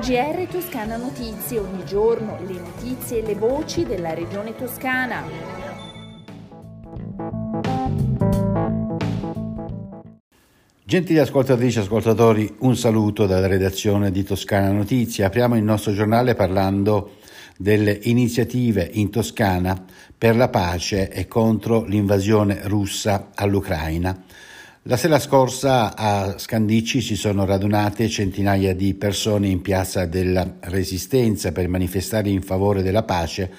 GR Toscana Notizie, ogni giorno le notizie e le voci della regione toscana. Gentili ascoltatrici e ascoltatori, un saluto dalla redazione di Toscana Notizie. Apriamo il nostro giornale parlando delle iniziative in Toscana per la pace e contro l'invasione russa all'Ucraina. La sera scorsa a Scandicci si sono radunate centinaia di persone in piazza della Resistenza per manifestare in favore della pace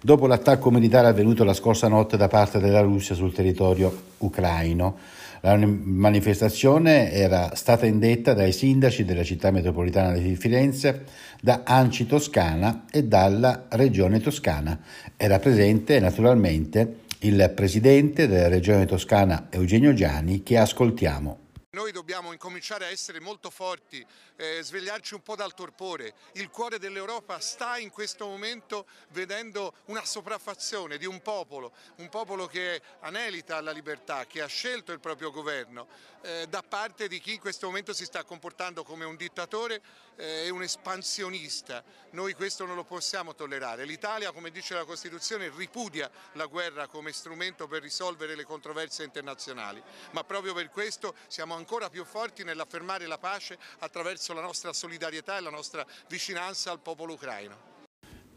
dopo l'attacco militare avvenuto la scorsa notte da parte della Russia sul territorio ucraino. La manifestazione era stata indetta dai sindaci della città metropolitana di Firenze, da Anci Toscana e dalla Regione Toscana. Era presente naturalmente il presidente della regione toscana Eugenio Giani che ascoltiamo. Noi dobbiamo incominciare a essere molto forti, eh, svegliarci un po' dal torpore. Il cuore dell'Europa sta in questo momento vedendo una sopraffazione di un popolo, un popolo che anelita alla libertà, che ha scelto il proprio governo, eh, da parte di chi in questo momento si sta comportando come un dittatore eh, e un espansionista. Noi questo non lo possiamo tollerare. L'Italia, come dice la Costituzione, ripudia la guerra come strumento per risolvere le controversie internazionali, ma proprio per questo siamo ancora ancora più forti nell'affermare la pace attraverso la nostra solidarietà e la nostra vicinanza al popolo ucraino.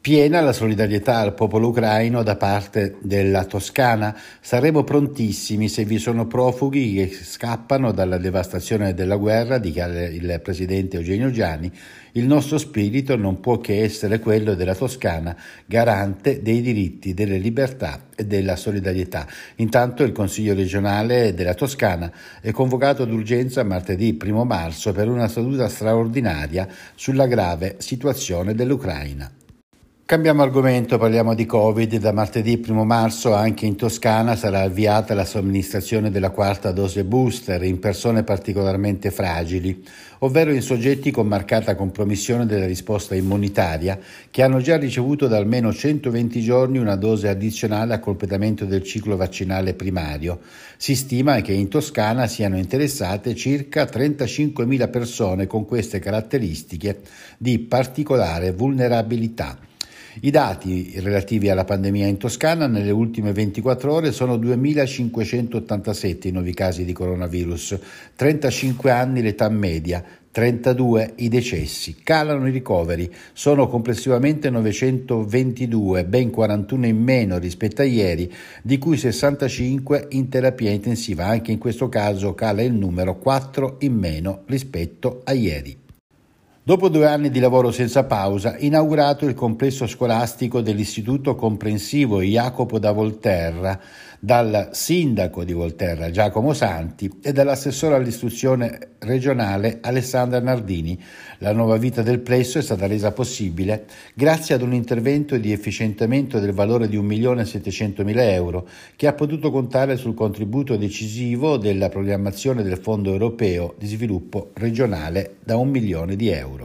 Piena la solidarietà al popolo ucraino da parte della Toscana. Saremo prontissimi se vi sono profughi che scappano dalla devastazione della guerra, dichiara il presidente Eugenio Gianni. Il nostro spirito non può che essere quello della Toscana, garante dei diritti, delle libertà e della solidarietà. Intanto il Consiglio regionale della Toscana è convocato d'urgenza martedì 1 marzo per una seduta straordinaria sulla grave situazione dell'Ucraina. Cambiamo argomento, parliamo di Covid. Da martedì 1 marzo anche in Toscana sarà avviata la somministrazione della quarta dose booster in persone particolarmente fragili, ovvero in soggetti con marcata compromissione della risposta immunitaria che hanno già ricevuto da almeno 120 giorni una dose addizionale a completamento del ciclo vaccinale primario. Si stima che in Toscana siano interessate circa 35.000 persone con queste caratteristiche di particolare vulnerabilità. I dati relativi alla pandemia in Toscana nelle ultime 24 ore sono 2.587 i nuovi casi di coronavirus, 35 anni l'età media, 32 i decessi, calano i ricoveri, sono complessivamente 922, ben 41 in meno rispetto a ieri, di cui 65 in terapia intensiva, anche in questo caso cala il numero 4 in meno rispetto a ieri. Dopo due anni di lavoro senza pausa, inaugurato il complesso scolastico dell'Istituto Comprensivo Jacopo da Volterra, dal sindaco di Volterra Giacomo Santi e dall'assessore all'istruzione regionale Alessandra Nardini. La nuova vita del plesso è stata resa possibile grazie ad un intervento di efficientamento del valore di 1.700.000 euro che ha potuto contare sul contributo decisivo della programmazione del Fondo europeo di sviluppo regionale da un milione di euro.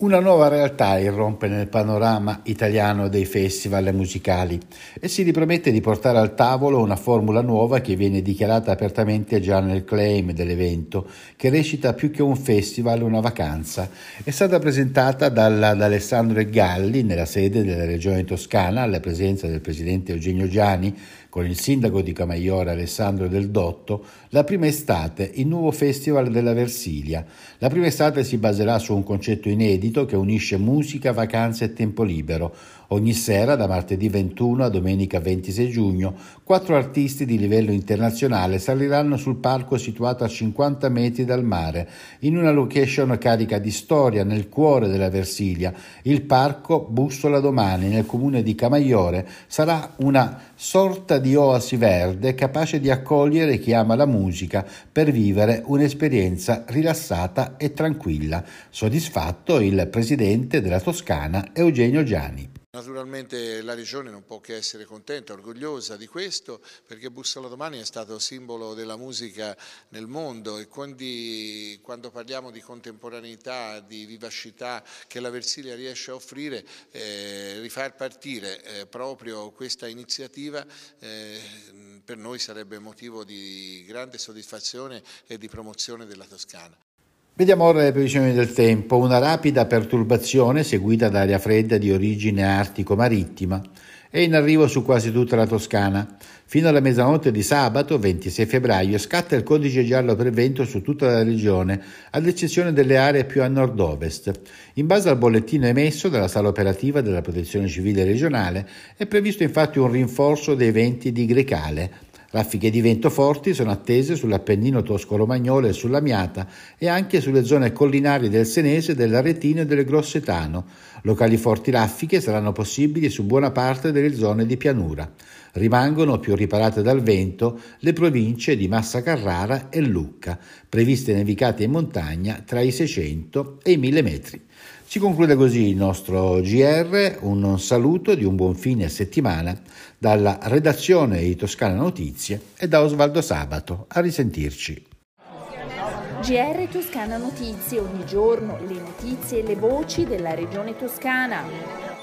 Una nuova realtà irrompe nel panorama italiano dei festival musicali e si ripromette di portare al tavolo una formula nuova che viene dichiarata apertamente già nel claim dell'evento, che recita più che un festival una vacanza. È stata presentata dalla, da Alessandro Galli nella sede della Regione Toscana alla presenza del presidente Eugenio Giani, con il sindaco di Camaiore Alessandro Del Dotto, la prima estate, il nuovo Festival della Versilia. La prima estate si baserà su un concetto inedito che unisce musica, vacanze e tempo libero. Ogni sera, da martedì 21 a domenica 26 giugno, quattro artisti di livello internazionale saliranno sul parco situato a 50 metri dal mare, in una location carica di storia nel cuore della Versilia. Il parco Bussola Domani, nel comune di Camaiore, sarà una sorta di oasi verde capace di accogliere chi ama la musica per vivere un'esperienza rilassata e tranquilla. Soddisfatto il presidente della Toscana Eugenio Giani. Naturalmente la Regione non può che essere contenta, orgogliosa di questo, perché Bussola Domani è stato simbolo della musica nel mondo e quindi quando parliamo di contemporaneità, di vivacità che la Versilia riesce a offrire, eh, rifar partire eh, proprio questa iniziativa eh, per noi sarebbe motivo di grande soddisfazione e di promozione della Toscana. Vediamo ora le previsioni del tempo. Una rapida perturbazione seguita da aria fredda di origine artico-marittima è in arrivo su quasi tutta la Toscana. Fino alla mezzanotte di sabato, 26 febbraio, scatta il codice giallo per vento su tutta la regione, ad eccezione delle aree più a nord-ovest. In base al bollettino emesso dalla sala operativa della Protezione Civile regionale, è previsto infatti un rinforzo dei venti di Grecale Raffiche di vento forti sono attese sull'Appennino tosco-romagnolo e sulla Miata e anche sulle zone collinari del Senese, dell'Aretino e del Grossetano. Locali forti raffiche saranno possibili su buona parte delle zone di pianura. Rimangono più riparate dal vento le province di Massa Carrara e Lucca, previste nevicate in montagna tra i 600 e i 1000 metri. Si conclude così il nostro GR, un saluto di un buon fine settimana dalla redazione di Toscana Notizie e da Osvaldo Sabato. A risentirci. GR Toscana Notizie, ogni giorno le notizie e le voci della regione toscana.